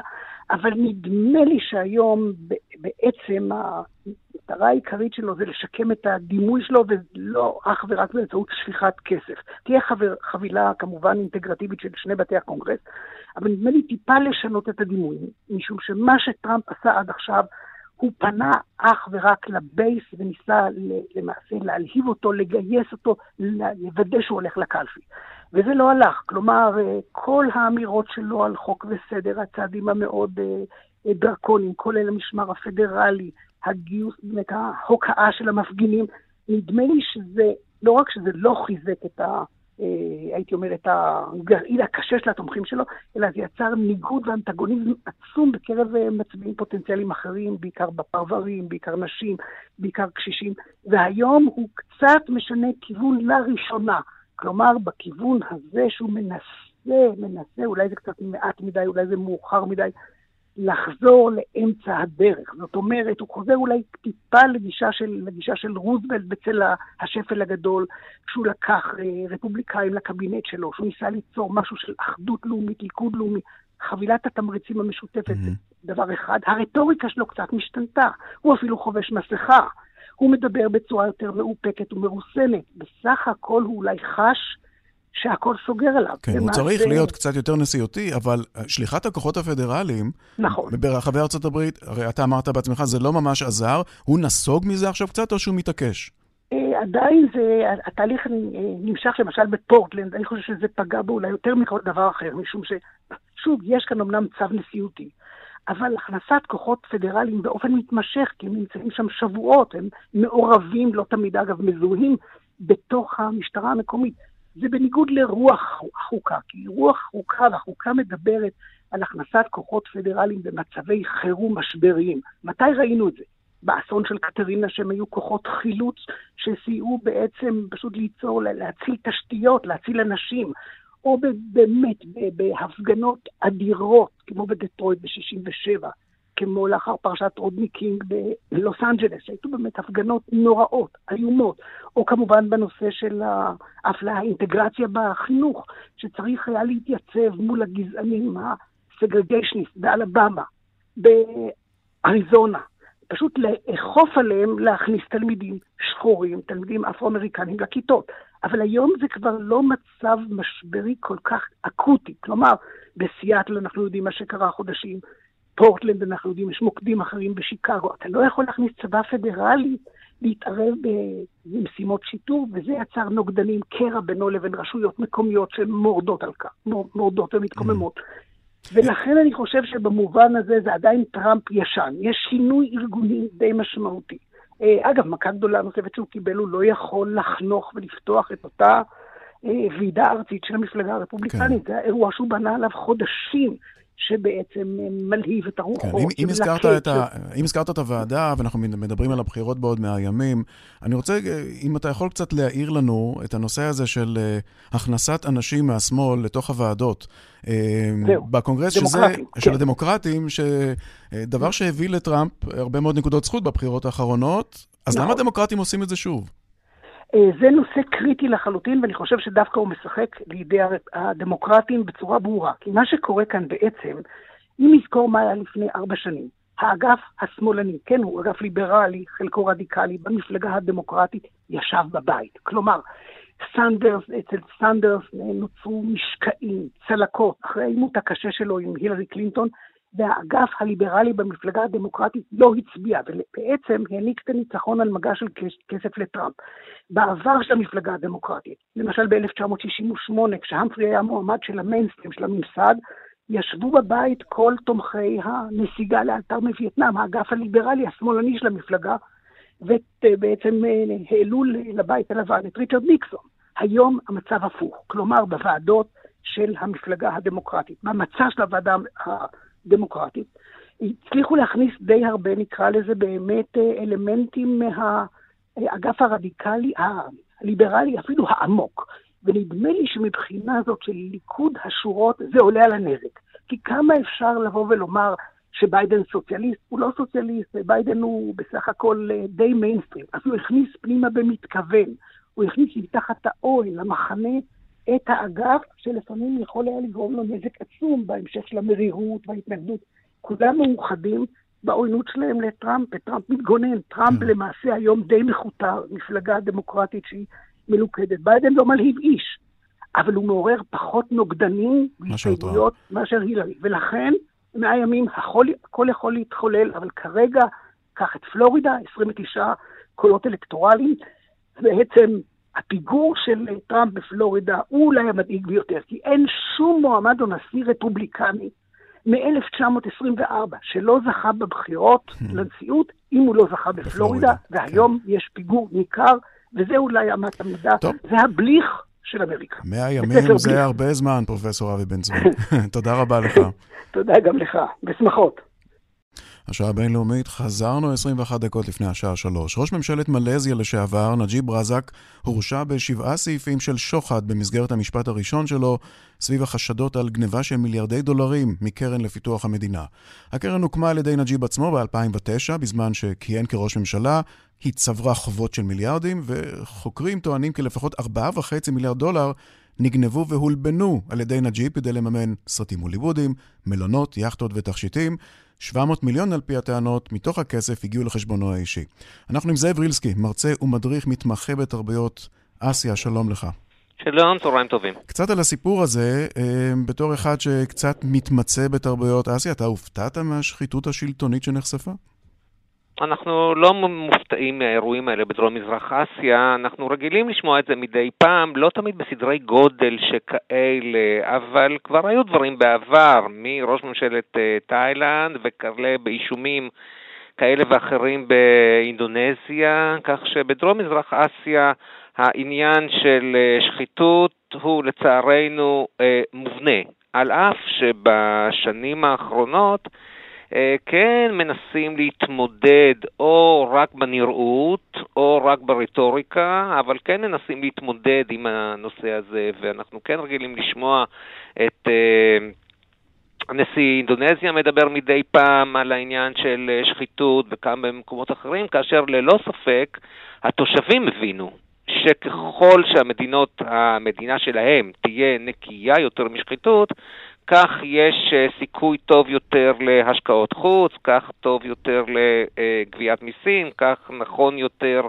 אבל נדמה לי שהיום בעצם המטרה העיקרית שלו זה לשקם את הדימוי שלו, ולא אך ורק באמצעות שפיכת כסף. תהיה חבר, חבילה כמובן אינטגרטיבית של שני בתי הקונגרס, אבל נדמה לי טיפה לשנות את הדימוי, משום שמה שטראמפ עשה עד עכשיו, הוא פנה אך ורק לבייס וניסה למעשה להלהיב אותו, לגייס אותו, לוודא שהוא הולך לקלפי. וזה לא הלך. כלומר, אה, כל האמירות שלו על חוק וסדר, הצעדים המאוד אה, אה, דרקוניים, כולל המשמר הפדרלי, הגיוס, באמת ההוקעה של המפגינים, נדמה לי שזה, לא רק שזה לא חיזק את ה... הייתי אומר, את הגרעין הקשה של התומכים שלו, אלא זה יצר ניגוד ואנטגוניזם עצום בקרב מצביעים פוטנציאליים אחרים, בעיקר בפרברים, בעיקר נשים, בעיקר קשישים, והיום הוא קצת משנה כיוון לראשונה. כלומר, בכיוון הזה שהוא מנסה, מנסה, אולי זה קצת מעט מדי, אולי זה מאוחר מדי, לחזור לאמצע הדרך. זאת אומרת, הוא חוזר אולי טיפה לגישה של, לגישה של רוזוולט בצל השפל הגדול, שהוא לקח אה, רפובליקאים לקבינט שלו, שהוא ניסה ליצור משהו של אחדות לאומית, ליכוד לאומי. חבילת התמריצים המשותפת mm-hmm. דבר אחד. הרטוריקה שלו קצת משתנתה, הוא אפילו חובש מסכה. הוא מדבר בצורה יותר מאופקת ומרוסנת. בסך הכל הוא אולי חש שהכל סוגר עליו. כן, הוא צריך זה... להיות קצת יותר נשיאותי, אבל שליחת הכוחות הפדרליים, נכון. ברחבי ארצות הברית, הרי אתה אמרת בעצמך, זה לא ממש עזר, הוא נסוג מזה עכשיו קצת או שהוא מתעקש? אה, עדיין זה, התהליך נמשך למשל בפורטלנד, אני חושב שזה פגע בו אולי יותר מכל דבר אחר, משום ששוב, יש כאן אמנם צו נשיאותי, אבל הכנסת כוחות פדרליים באופן מתמשך, כי הם נמצאים שם שבועות, הם מעורבים, לא תמיד אגב מזוהים, בתוך המשטרה המקומית. זה בניגוד לרוח החוקה, כי רוח חוקה והחוקה מדברת על הכנסת כוחות פדרליים במצבי חירום משבריים. מתי ראינו את זה? באסון של קטרינה, שהם היו כוחות חילוץ שסייעו בעצם פשוט ליצור, להציל תשתיות, להציל אנשים, או באמת בהפגנות אדירות, כמו בדטרויט ב-67', כמו לאחר פרשת רודני קינג בלוס אנג'לס, שהיו באמת הפגנות נוראות, איומות, או כמובן בנושא של האפליה, האינטגרציה בחינוך, שצריך היה להתייצב מול הגזענים ה segregationist באלבמה, באריזונה, פשוט לאכוף עליהם להכניס תלמידים שחורים, תלמידים אפרו-אמריקנים לכיתות. אבל היום זה כבר לא מצב משברי כל כך אקוטי. כלומר, בסיאטל אנחנו יודעים מה שקרה חודשים, פורטלנד אנחנו יודעים, יש מוקדים אחרים בשיקגו. אתה לא יכול להכניס צבא פדרלי להתערב במשימות שיטור, וזה יצר נוגדנים, קרע בינו לבין רשויות מקומיות שמורדות על כך, מורדות ומתקוממות. ולכן אני חושב שבמובן הזה זה עדיין טראמפ ישן. יש שינוי ארגוני די משמעותי. אה, אגב, מכה גדולה נוספת שהוא קיבל, הוא לא יכול לחנוך ולפתוח את אותה אה, ועידה ארצית של המפלגה הרפובליקנית. כן. זה האירוע שהוא בנה עליו חודשים. שבעצם מלהיב את הרוחות. כן, אם, אם, הזכרת את ה, אם הזכרת את הוועדה, ואנחנו מדברים על הבחירות בעוד מאה ימים, אני רוצה, אם אתה יכול קצת להעיר לנו את הנושא הזה של uh, הכנסת אנשים מהשמאל לתוך הוועדות. Uh, בקונגרס שזה, כן. של הדמוקרטים, שדבר שהביא לטראמפ הרבה מאוד נקודות זכות בבחירות האחרונות, אז נכון. למה הדמוקרטים עושים את זה שוב? אה, זה נושא קריטי לחלוטין, ואני חושב שדווקא הוא משחק לידי הדמוקרטים בצורה ברורה. כי מה שקורה כאן בעצם, אם נזכור מה היה לפני ארבע שנים, האגף השמאלני, כן, הוא אגף ליברלי, חלקו רדיקלי, במפלגה הדמוקרטית, ישב בבית. כלומר, סנדרס, אצל סנדרס נוצרו משקעים, צלקות, אחרי העימות הקשה שלו עם הילרי קלינטון, והאגף הליברלי במפלגה הדמוקרטית לא הצביע, ובעצם העניק את הניצחון על מגש של כסף לטראמפ. בעבר של המפלגה הדמוקרטית, למשל ב-1968, כשהמפרי היה מועמד של המיינסטרים, של הממסד, ישבו בבית כל תומכי הנסיגה לאלתר מווייטנאם, האגף הליברלי השמאלני של המפלגה, ובעצם אה, העלו לבית הלבן את ריצ'רד ניקסון. היום המצב הפוך, כלומר בוועדות של המפלגה הדמוקרטית, במצע של הוועדה הדמוקרטית, הצליחו להכניס די הרבה, נקרא לזה באמת, אה, אלמנטים מהאגף הרדיקלי, הליברלי, אפילו העמוק. ונדמה לי שמבחינה זאת של ליכוד השורות זה עולה על הנזק. כי כמה אפשר לבוא ולומר שביידן סוציאליסט? הוא לא סוציאליסט, ביידן הוא בסך הכל אה, די מיינסטרים. אז הוא הכניס פנימה במתכוון, הוא הכניס מתחת האוהל, למחנה, את האגף, שלפעמים יכול היה לגרום לו נזק עצום בהמשך של המרירות וההתנגדות. כולם מאוחדים בעוינות שלהם לטראמפ, וטראמפ מתגונן. טראמפ כן. למעשה היום די מכותר, מפלגה דמוקרטית שהיא מלוכדת. ביידן לא מלהיב איש, אבל הוא מעורר פחות נוגדנים והסתייגויות מאשר הילרי. ולכן, מאה ימים הכל, הכל יכול להתחולל, אבל כרגע, קח את פלורידה, 29 קולות אלקטורליים, בעצם הפיגור של טראמפ בפלורידה הוא אולי המדאיג ביותר, כי אין שום מועמד או נשיא רפובליקני מ-1924 שלא זכה בבחירות hmm. לנשיאות, אם הוא לא זכה בפלורידה, והיום כן. יש פיגור ניכר וזה אולי אמת טוב. זה הבליך של אמריקה. מאה ימים זה. הרבה זמן, פרופסור אבי בן צבי. תודה רבה לך. תודה גם לך, בשמחות. השעה הבינלאומית, חזרנו 21 דקות לפני השעה 3. ראש ממשלת מלזיה לשעבר, נג'יב רזק, הורשע בשבעה סעיפים של שוחד במסגרת המשפט הראשון שלו, סביב החשדות על גניבה של מיליארדי דולרים מקרן לפיתוח המדינה. הקרן הוקמה על ידי נג'יב עצמו ב-2009, בזמן שכיהן כראש ממשלה, היא צברה חובות של מיליארדים, וחוקרים טוענים כי לפחות 4.5 מיליארד דולר נגנבו והולבנו על ידי נג'יב כדי לממן סרטים הוליוודיים, מלונות, יאכטות ותכשיטים. 700 מיליון על פי הטענות, מתוך הכסף הגיעו לחשבונו האישי. אנחנו עם זאב רילסקי, מרצה ומדריך מתמחה בתרבויות אסיה, שלום לך. שלום, צהריים טובים. קצת על הסיפור הזה, אה, בתור אחד שקצת מתמצא בתרבויות אסיה, אתה הופתעת מהשחיתות השלטונית שנחשפה? אנחנו לא מופתעים מהאירועים האלה בדרום מזרח אסיה, אנחנו רגילים לשמוע את זה מדי פעם, לא תמיד בסדרי גודל שכאלה, אבל כבר היו דברים בעבר, מראש ממשלת אה, תאילנד וכאלה באישומים כאלה ואחרים באינדונזיה, כך שבדרום מזרח אסיה העניין של אה, שחיתות הוא לצערנו אה, מובנה, על אף שבשנים האחרונות כן מנסים להתמודד או רק בנראות או רק ברטוריקה, אבל כן מנסים להתמודד עם הנושא הזה, ואנחנו כן רגילים לשמוע את... אה, נשיא אינדונזיה מדבר מדי פעם על העניין של אה, שחיתות וכמה במקומות אחרים, כאשר ללא ספק התושבים הבינו שככל שהמדינות, המדינה שלהם תהיה נקייה יותר משחיתות, כך יש אה, סיכוי טוב יותר להשקעות חוץ, כך טוב יותר לגביית מיסים, כך נכון יותר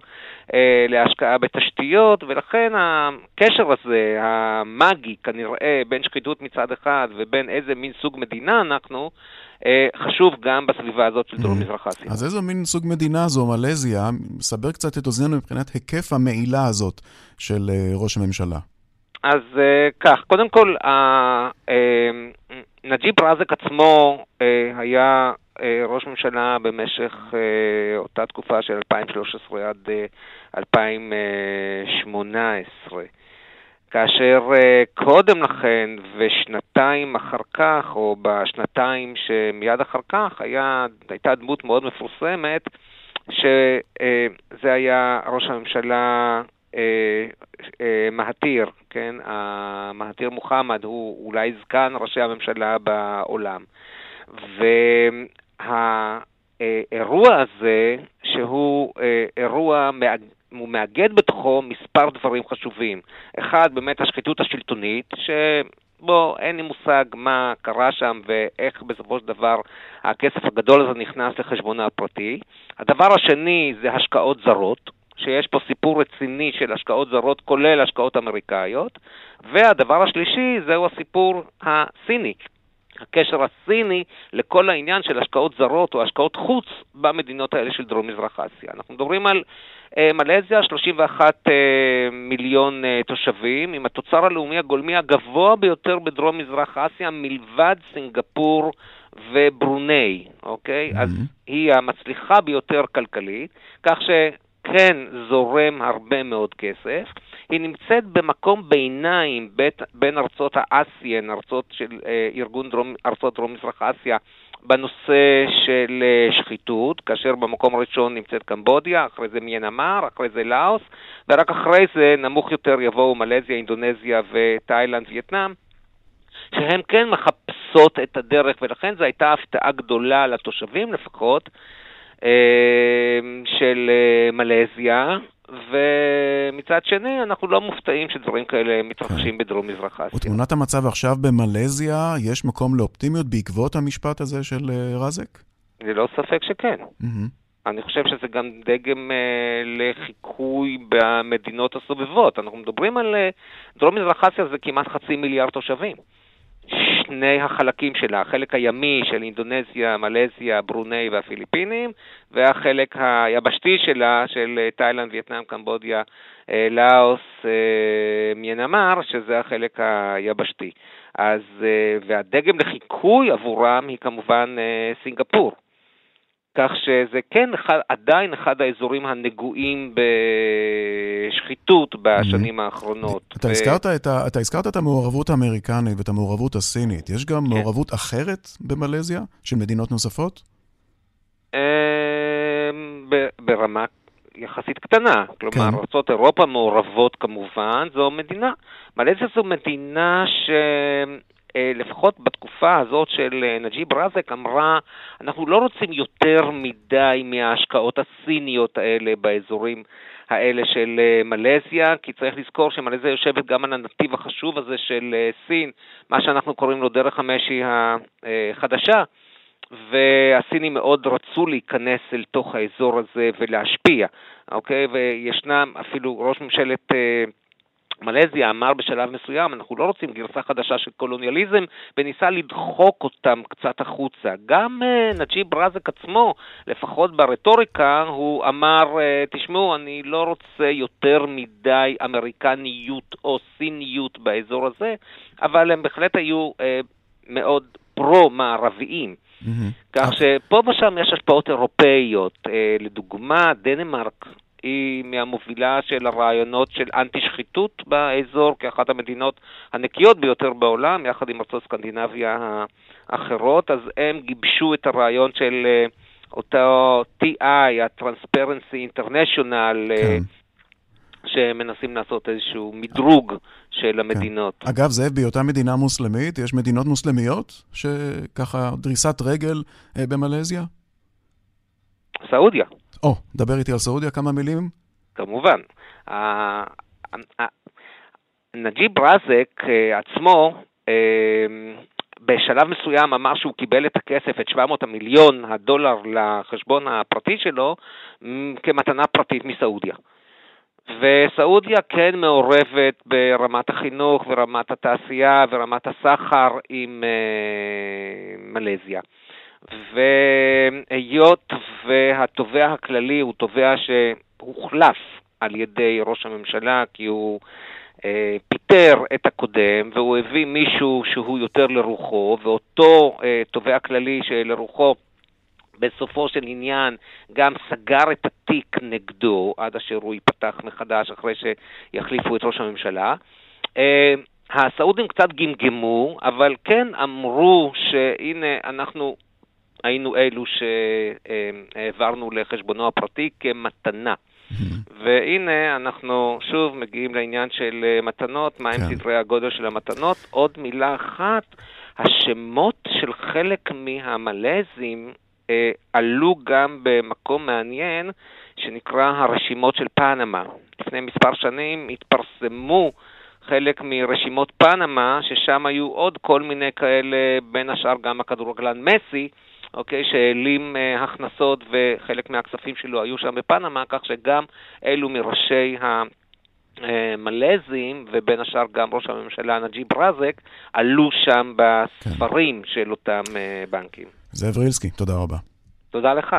אה, להשקעה בתשתיות, ולכן הקשר הזה, המאגי כנראה, בין שחיתות מצד אחד ובין איזה מין סוג מדינה אנחנו, אה, חשוב גם בסביבה הזאת של דרום mm-hmm. מזרח אסיה. אז איזה מין סוג מדינה זו, מלזיה? סבר קצת את אוזנינו מבחינת היקף המעילה הזאת של ראש הממשלה. אז uh, כך, קודם כל, uh, uh, נג'יב רזק עצמו uh, היה uh, ראש ממשלה במשך uh, אותה תקופה של 2013 עד uh, 2018. כאשר uh, קודם לכן ושנתיים אחר כך, או בשנתיים שמיד אחר כך, היה, הייתה דמות מאוד מפורסמת, שזה היה ראש הממשלה אה, מהתיר, כן, המהתיר מוחמד הוא אולי זקן ראשי הממשלה בעולם. והאירוע הזה, שהוא אה, אירוע הוא מאגד בתוכו מספר דברים חשובים. אחד, באמת השחיתות השלטונית, שבו אין לי מושג מה קרה שם ואיך בסופו של דבר הכסף הגדול הזה נכנס לחשבונו הפרטי. הדבר השני זה השקעות זרות, שיש פה סיפור רציני של השקעות זרות, כולל השקעות אמריקאיות, והדבר השלישי זהו הסיפור הסיני. הקשר הסיני לכל העניין של השקעות זרות או השקעות חוץ במדינות האלה של דרום מזרח אסיה. אנחנו מדברים על אה, מלזיה, 31 אה, מיליון אה, תושבים, עם התוצר הלאומי הגולמי הגבוה ביותר בדרום מזרח אסיה, מלבד סינגפור וברוני, אוקיי? Mm-hmm. אז היא המצליחה ביותר כלכלית, כך ש... כן זורם הרבה מאוד כסף. היא נמצאת במקום ביניים בית, בין ארצות האסיין, ארצות של אה, ארגון דרום, ארצות דרום-מזרח אסיה, בנושא של אה, שחיתות, כאשר במקום הראשון נמצאת קמבודיה, אחרי זה מיינמר, אחרי זה לאוס, ורק אחרי זה נמוך יותר יבואו מלזיה, אינדונזיה ותאילנד, וייטנאם. שהן כן מחפשות את הדרך, ולכן זו הייתה הפתעה גדולה לתושבים לפחות, של אה, מלזיה, ומצד שני, אנחנו לא מופתעים שדברים כאלה מתרחשים כן. בדרום-מזרח אסיה. ותמונת המצב עכשיו במלזיה, יש מקום לאופטימיות בעקבות המשפט הזה של אה, רזק? ללא ספק שכן. Mm-hmm. אני חושב שזה גם דגם אה, לחיקוי במדינות הסובבות. אנחנו מדברים על... אה, דרום-מזרח אסיה זה כמעט חצי מיליארד תושבים. שני החלקים שלה, החלק הימי של אינדונזיה, מלזיה, ברוני והפיליפינים, והחלק היבשתי שלה, של תאילנד, וייטנאם, קמבודיה, אה, לאוס, אה, מיינמר, שזה החלק היבשתי. אז, אה, והדגם לחיקוי עבורם היא כמובן סינגפור. כך שזה כן אחד, עדיין אחד האזורים הנגועים בשחיתות בשנים האחרונות. אתה, ו... הזכרת את ה, אתה הזכרת את המעורבות האמריקנית ואת המעורבות הסינית. יש גם כן. מעורבות אחרת במלזיה, של מדינות נוספות? אמ, ברמה יחסית קטנה. כלומר, כן. ארצות אירופה מעורבות כמובן, זו מדינה. מלזיה זו מדינה ש... אה, לפחות בתקופה הזאת של אה, נג'יב רזק, אמרה, אנחנו לא רוצים יותר מדי מההשקעות הסיניות האלה באזורים האלה של אה, מלזיה, כי צריך לזכור שמלזיה יושבת גם על הנתיב החשוב הזה של סין, מה שאנחנו קוראים לו דרך המשי החדשה. והסינים מאוד רצו להיכנס אל תוך האזור הזה ולהשפיע, אוקיי? וישנם אפילו ראש ממשלת מלזיה אמר בשלב מסוים, אנחנו לא רוצים גרסה חדשה של קולוניאליזם, וניסה לדחוק אותם קצת החוצה. גם uh, נג'יב רזק עצמו, לפחות ברטוריקה, הוא אמר, uh, תשמעו, אני לא רוצה יותר מדי אמריקניות או סיניות באזור הזה, אבל הם בהחלט היו uh, מאוד פרו-מערביים. Mm-hmm. כך שפה ושם יש השפעות אירופאיות. Uh, לדוגמה, דנמרק היא מהמובילה של הרעיונות של אנטי-שחיתות באזור כאחת המדינות הנקיות ביותר בעולם, יחד עם ארצות סקנדינביה האחרות, אז הם גיבשו את הרעיון של אה, אותו TI, ה-Transparency International, אה, כן. שמנסים לעשות איזשהו מדרוג של כן. המדינות. כן. אגב, זאב, בהיותה מדינה מוסלמית, יש מדינות מוסלמיות שככה דריסת רגל אה, במלזיה? סעודיה. או, דבר איתי על סעודיה כמה מילים. כמובן. נג'יב רזק אה, עצמו, אה, בשלב מסוים אמר שהוא קיבל את הכסף, את 700 המיליון הדולר לחשבון הפרטי שלו, כמתנה פרטית מסעודיה. וסעודיה כן מעורבת ברמת החינוך ורמת התעשייה ורמת הסחר עם uh, מלזיה. והיות והתובע הכללי הוא תובע שהוחלף על ידי ראש הממשלה כי הוא אה, פיטר את הקודם והוא הביא מישהו שהוא יותר לרוחו, ואותו אה, תובע כללי שלרוחו בסופו של עניין גם סגר את התיק נגדו עד אשר הוא ייפתח מחדש אחרי שיחליפו את ראש הממשלה. אה, הסעודים קצת גמגמו, אבל כן אמרו שהנה אנחנו היינו אלו שהעברנו לחשבונו הפרטי כמתנה. והנה אנחנו שוב מגיעים לעניין של אה, מתנות, מהם כן. סדרי הגודל של המתנות. עוד מילה אחת, השמות של חלק מהמלזים אה, עלו גם במקום מעניין שנקרא הרשימות של פנמה. לפני מספר שנים התפרסמו חלק מרשימות פנמה, ששם היו עוד כל מיני כאלה, בין השאר גם הכדורגלן מסי, אוקיי, שהעלים אה, הכנסות וחלק מהכספים שלו היו שם בפנמה, כך שגם אלו מראשי המלזים, ובין השאר גם ראש הממשלה נג'יב רזק, עלו שם בספרים כן. של אותם אה, בנקים. זאב רילסקי, תודה רבה. תודה לך.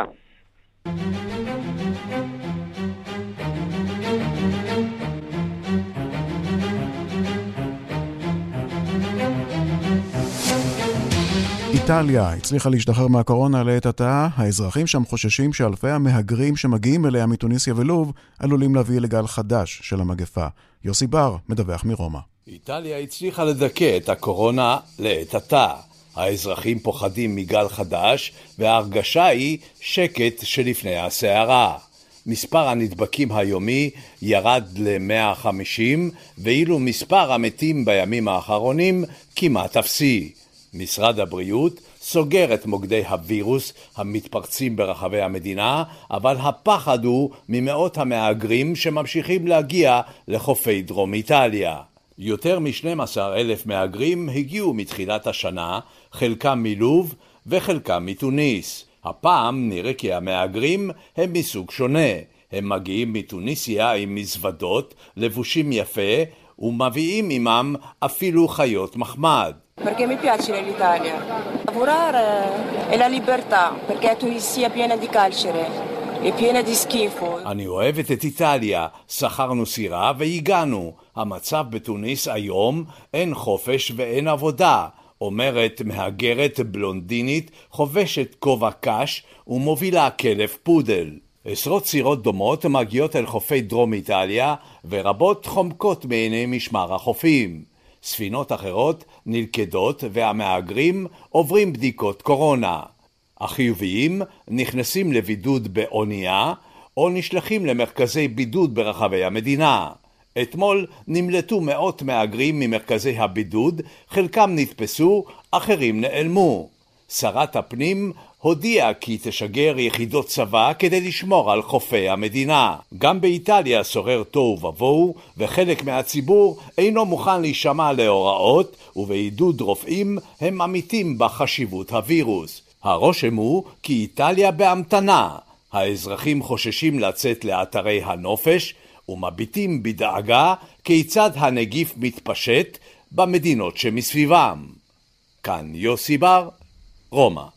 איטליה הצליחה להשתחרר מהקורונה לעת עתה, האזרחים שם חוששים שאלפי המהגרים שמגיעים אליה מתוניסיה ולוב עלולים להביא לגל חדש של המגפה. יוסי בר מדווח מרומא. איטליה הצליחה לדכא את הקורונה לעת עתה. האזרחים פוחדים מגל חדש, וההרגשה היא שקט שלפני הסערה. מספר הנדבקים היומי ירד ל-150, ואילו מספר המתים בימים האחרונים כמעט אפסי. משרד הבריאות סוגר את מוקדי הווירוס המתפרצים ברחבי המדינה, אבל הפחד הוא ממאות המהגרים שממשיכים להגיע לחופי דרום איטליה. יותר מ-12 אלף מהגרים הגיעו מתחילת השנה, חלקם מלוב וחלקם מתוניס. הפעם נראה כי המהגרים הם מסוג שונה. הם מגיעים מתוניסיה עם מזוודות, לבושים יפה, ומביאים עמם אפילו חיות מחמד. Perché mi piace l'Italia. Lavorare è la libertà, perché Tunisia è piena di carcere. אני אוהבת את איטליה, שכרנו סירה והגענו. המצב בתוניס היום אין חופש ואין עבודה. אומרת מהגרת בלונדינית, חובשת כובע קש ומובילה כלב פודל. עשרות סירות דומות מגיעות אל חופי דרום איטליה, ורבות חומקות מעיני משמר החופים. ספינות אחרות נלכדות והמהגרים עוברים בדיקות קורונה. החיוביים נכנסים לבידוד באונייה או נשלחים למרכזי בידוד ברחבי המדינה. אתמול נמלטו מאות מהגרים ממרכזי הבידוד, חלקם נתפסו, אחרים נעלמו. שרת הפנים הודיעה כי תשגר יחידות צבא כדי לשמור על חופי המדינה. גם באיטליה שורר תוהו ובוהו, וחלק מהציבור אינו מוכן להישמע להוראות, ובעידוד רופאים הם עמיתים בחשיבות הווירוס. הרושם הוא כי איטליה בהמתנה. האזרחים חוששים לצאת לאתרי הנופש, ומביטים בדאגה כיצד הנגיף מתפשט במדינות שמסביבם. כאן יוסי בר, רומא.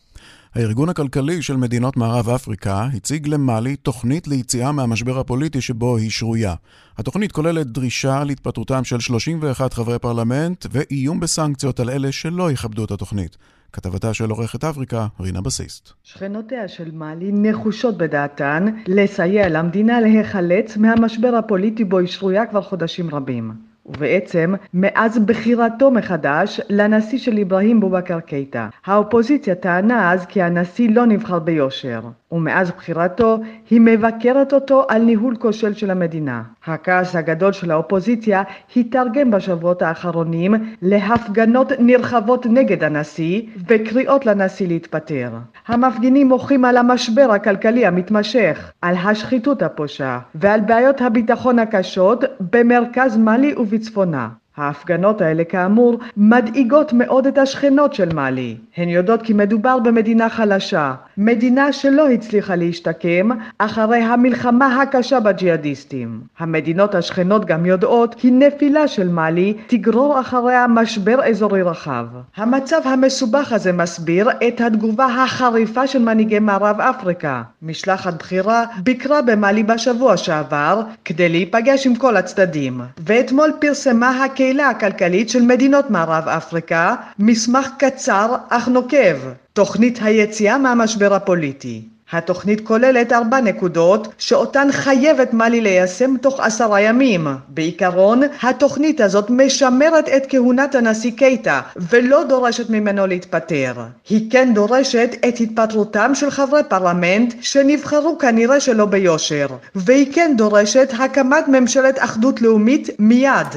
הארגון הכלכלי של מדינות מערב אפריקה הציג למאלי תוכנית ליציאה מהמשבר הפוליטי שבו היא שרויה. התוכנית כוללת דרישה להתפטרותם של 31 חברי פרלמנט ואיום בסנקציות על אלה שלא יכבדו את התוכנית. כתבתה של עורכת אפריקה, רינה בסיסט. שכנותיה של מאלי נחושות בדעתן לסייע למדינה להיחלץ מהמשבר הפוליטי בו היא שרויה כבר חודשים רבים. ובעצם מאז בחירתו מחדש לנשיא של אברהים בובקר קייטה. האופוזיציה טענה אז כי הנשיא לא נבחר ביושר. ומאז בחירתו היא מבקרת אותו על ניהול כושל של המדינה. הכעס הגדול של האופוזיציה התרגם בשבועות האחרונים להפגנות נרחבות נגד הנשיא וקריאות לנשיא להתפטר. המפגינים מוחים על המשבר הכלכלי המתמשך, על השחיתות הפושעה ועל בעיות הביטחון הקשות במרכז מאלי sitzt for now. ההפגנות האלה כאמור מדאיגות מאוד את השכנות של מאלי. הן יודעות כי מדובר במדינה חלשה, מדינה שלא הצליחה להשתקם אחרי המלחמה הקשה בג'יהאדיסטים. המדינות השכנות גם יודעות כי נפילה של מאלי תגרור אחריה משבר אזורי רחב. המצב המסובך הזה מסביר את התגובה החריפה של מנהיגי מערב אפריקה. משלחת בכירה ביקרה במאלי בשבוע שעבר כדי להיפגש עם כל הצדדים, ואתמול פרסמה הקהילה הכלכלית של מדינות מערב אפריקה מסמך קצר אך נוקב, תוכנית היציאה מהמשבר הפוליטי. התוכנית כוללת ארבע נקודות שאותן חייבת מאלי ליישם תוך עשרה ימים. בעיקרון, התוכנית הזאת משמרת את כהונת הנשיא קייטה ולא דורשת ממנו להתפטר. היא כן דורשת את התפטרותם של חברי פרלמנט שנבחרו כנראה שלא ביושר. והיא כן דורשת הקמת ממשלת אחדות לאומית מיד.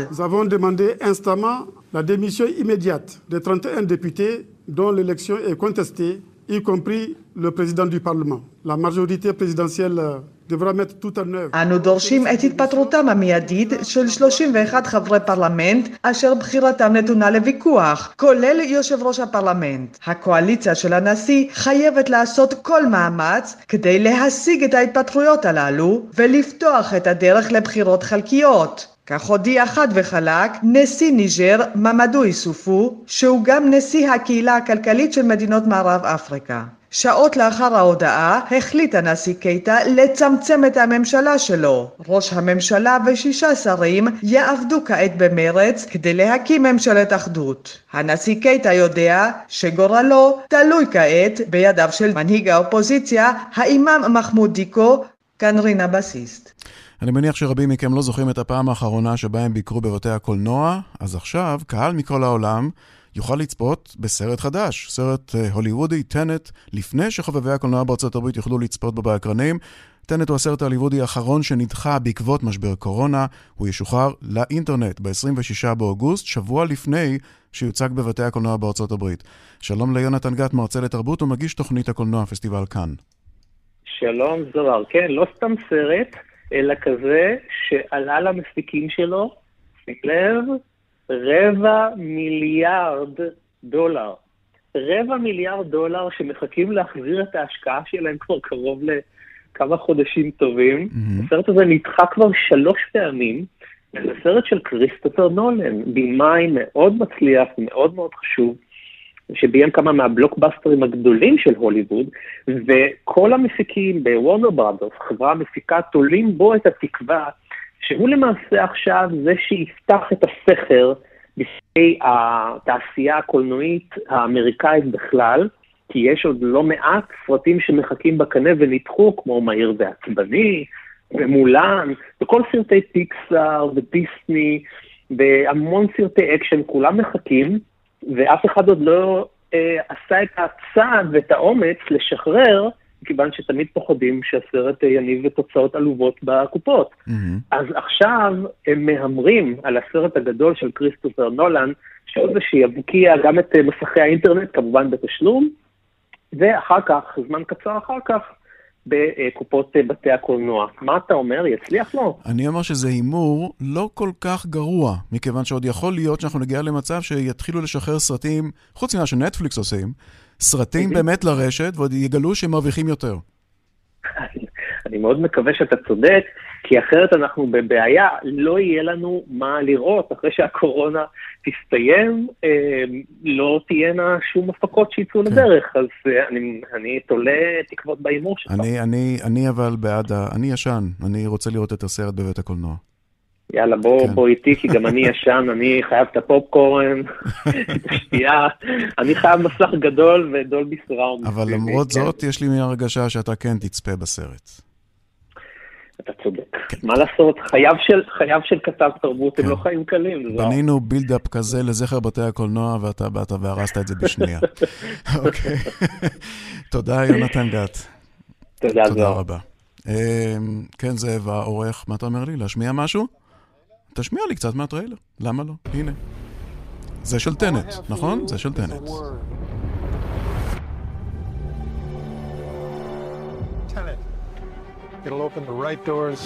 la démission immédiate des 31 députés dont l'élection est contestée, y compris le président du Parlement. La majorité présidentielle devra mettre tout en œuvre. אנו דורשים את התפטרותם המיידית של 31 חברי פרלמנט אשר בחירתם נתונה לוויכוח, כולל יושב ראש הפרלמנט. הקואליציה של הנשיא חייבת לעשות כל מאמץ כדי להשיג את ההתפטרויות הללו ולפתוח את הדרך לבחירות חלקיות. כך הודיע חד וחלק נשיא ניג'ר ממדו איסופו, שהוא גם נשיא הקהילה הכלכלית של מדינות מערב אפריקה. שעות לאחר ההודעה החליט הנשיא קייטה לצמצם את הממשלה שלו. ראש הממשלה ושישה שרים יעבדו כעת במרץ כדי להקים ממשלת אחדות. הנשיא קייטה יודע שגורלו תלוי כעת בידיו של מנהיג האופוזיציה, האימאם מחמוד דיקו, כאן רינה בסיסט. אני מניח שרבים מכם לא זוכרים את הפעם האחרונה שבה הם ביקרו בבתי הקולנוע, אז עכשיו קהל מכל העולם יוכל לצפות בסרט חדש, סרט uh, הוליוודי, טנט, לפני שחובבי הקולנוע בארצות הברית יוכלו לצפות בו באקרנים. טנט הוא הסרט ההוליוודי האחרון שנדחה בעקבות משבר קורונה. הוא ישוחרר לאינטרנט ב-26 באוגוסט, שבוע לפני שיוצג בבתי הקולנוע בארצות הברית. שלום ליונתן גת, מרצה לתרבות ומגיש תוכנית הקולנוע פסטיבל כאן. שלום זוהר, כן, לא סתם סרט, אלא כזה שעלה למפיקים שלו, שים לב, רבע מיליארד דולר. רבע מיליארד דולר שמחכים להחזיר את ההשקעה שלהם כבר קרוב לכמה חודשים טובים. Mm-hmm. הסרט הזה נדחה כבר שלוש פעמים. זה סרט של כריסטופר נולן, בימאי מאוד מצליח, מאוד מאוד חשוב, שביים כמה מהבלוקבאסטרים הגדולים של הוליווד, וכל המפיקים בוורנר ברדוס, חברה מפיקה, תולים בו את התקווה שהוא למעשה עכשיו זה שיפתח את הסכר בפני התעשייה הקולנועית האמריקאית בכלל, כי יש עוד לא מעט סרטים שמחכים בקנה ונדחו, כמו מהיר ועצבני, ומולן, וכל סרטי פיקסאר ודיסני, והמון סרטי אקשן, כולם מחכים, ואף אחד עוד לא אה, עשה את הצעד ואת האומץ לשחרר מכיוון שתמיד פוחדים שהסרט יניב תוצאות עלובות בקופות. Mm-hmm. אז עכשיו הם מהמרים על הסרט הגדול של כריסטופר נולן, שזה שיבקיע גם את מסכי האינטרנט, כמובן בתשלום, ואחר כך, זמן קצר אחר כך, בקופות בתי הקולנוע. מה אתה אומר? יצליח לו? אני אומר שזה הימור לא כל כך גרוע, מכיוון שעוד יכול להיות שאנחנו נגיע למצב שיתחילו לשחרר סרטים, חוץ ממה שנטפליקס עושים, סרטים באמת לרשת, ועוד יגלו שהם מרוויחים יותר. אני מאוד מקווה שאתה צודק, כי אחרת אנחנו בבעיה, לא יהיה לנו מה לראות. אחרי שהקורונה תסתיים, אה, לא תהיינה שום הפקות שיצאו כן. לדרך, אז אה, אני, אני תולה תקוות בהימור שלך. אני, אני, אני אבל בעד ה... אני ישן, אני רוצה לראות את הסרט בבית הקולנוע. יאללה, בוא, כן. בוא איתי, כי גם אני ישן, אני חייב את הפופקורן, את השתייה, אני חייב מסך גדול ו Dolby Surround. אבל למרות כן. זאת, יש לי מהרגשה שאתה כן תצפה בסרט. אתה צודק. כן. מה לעשות, חייו של, חייו של כתב תרבות כן. הם לא חיים קלים. בנינו buildup כזה לזכר בתי הקולנוע, ואתה באת והרסת את זה בשנייה. אוקיי. תודה, יונתן גת. תודה, תודה רבה. אמ, כן, זאב העורך, מה אתה אומר לי? להשמיע משהו? תשמיע לי קצת מהטריילר, למה לא? הנה. זה של טנט, נכון? זה של טנט. It'll open the right doors,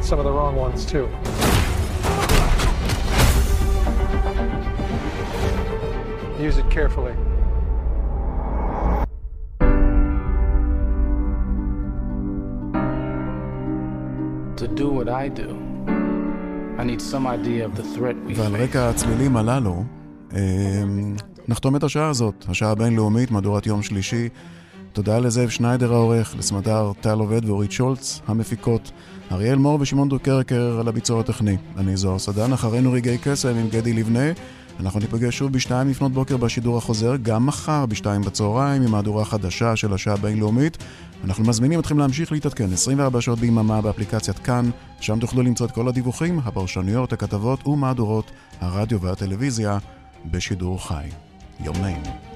some of the wrong ones too. Use it carefully. to do what I do. I need some idea of the threat we ועל רקע הצלילים הללו, אמ, נחתום את השעה הזאת, השעה הבינלאומית, מהדורת יום שלישי. תודה לזאב שניידר העורך, לסמדר טל עובד ואורית שולץ, המפיקות, אריאל מור ושמעון דוקרקר על הביצוע הטכני. אני זוהר סדן, אחרינו רגעי קסם עם גדי לבנה. אנחנו ניפגש שוב בשתיים לפנות בוקר בשידור החוזר, גם מחר בשתיים בצהריים, עם מהדורה חדשה של השעה הבינלאומית. אנחנו מזמינים אתכם להמשיך להתעדכן 24 שעות ביממה באפליקציית כאן, שם תוכלו למצוא את כל הדיווחים, הפרשנויות, הכתבות ומהדורות הרדיו והטלוויזיה בשידור חי. יום נעים.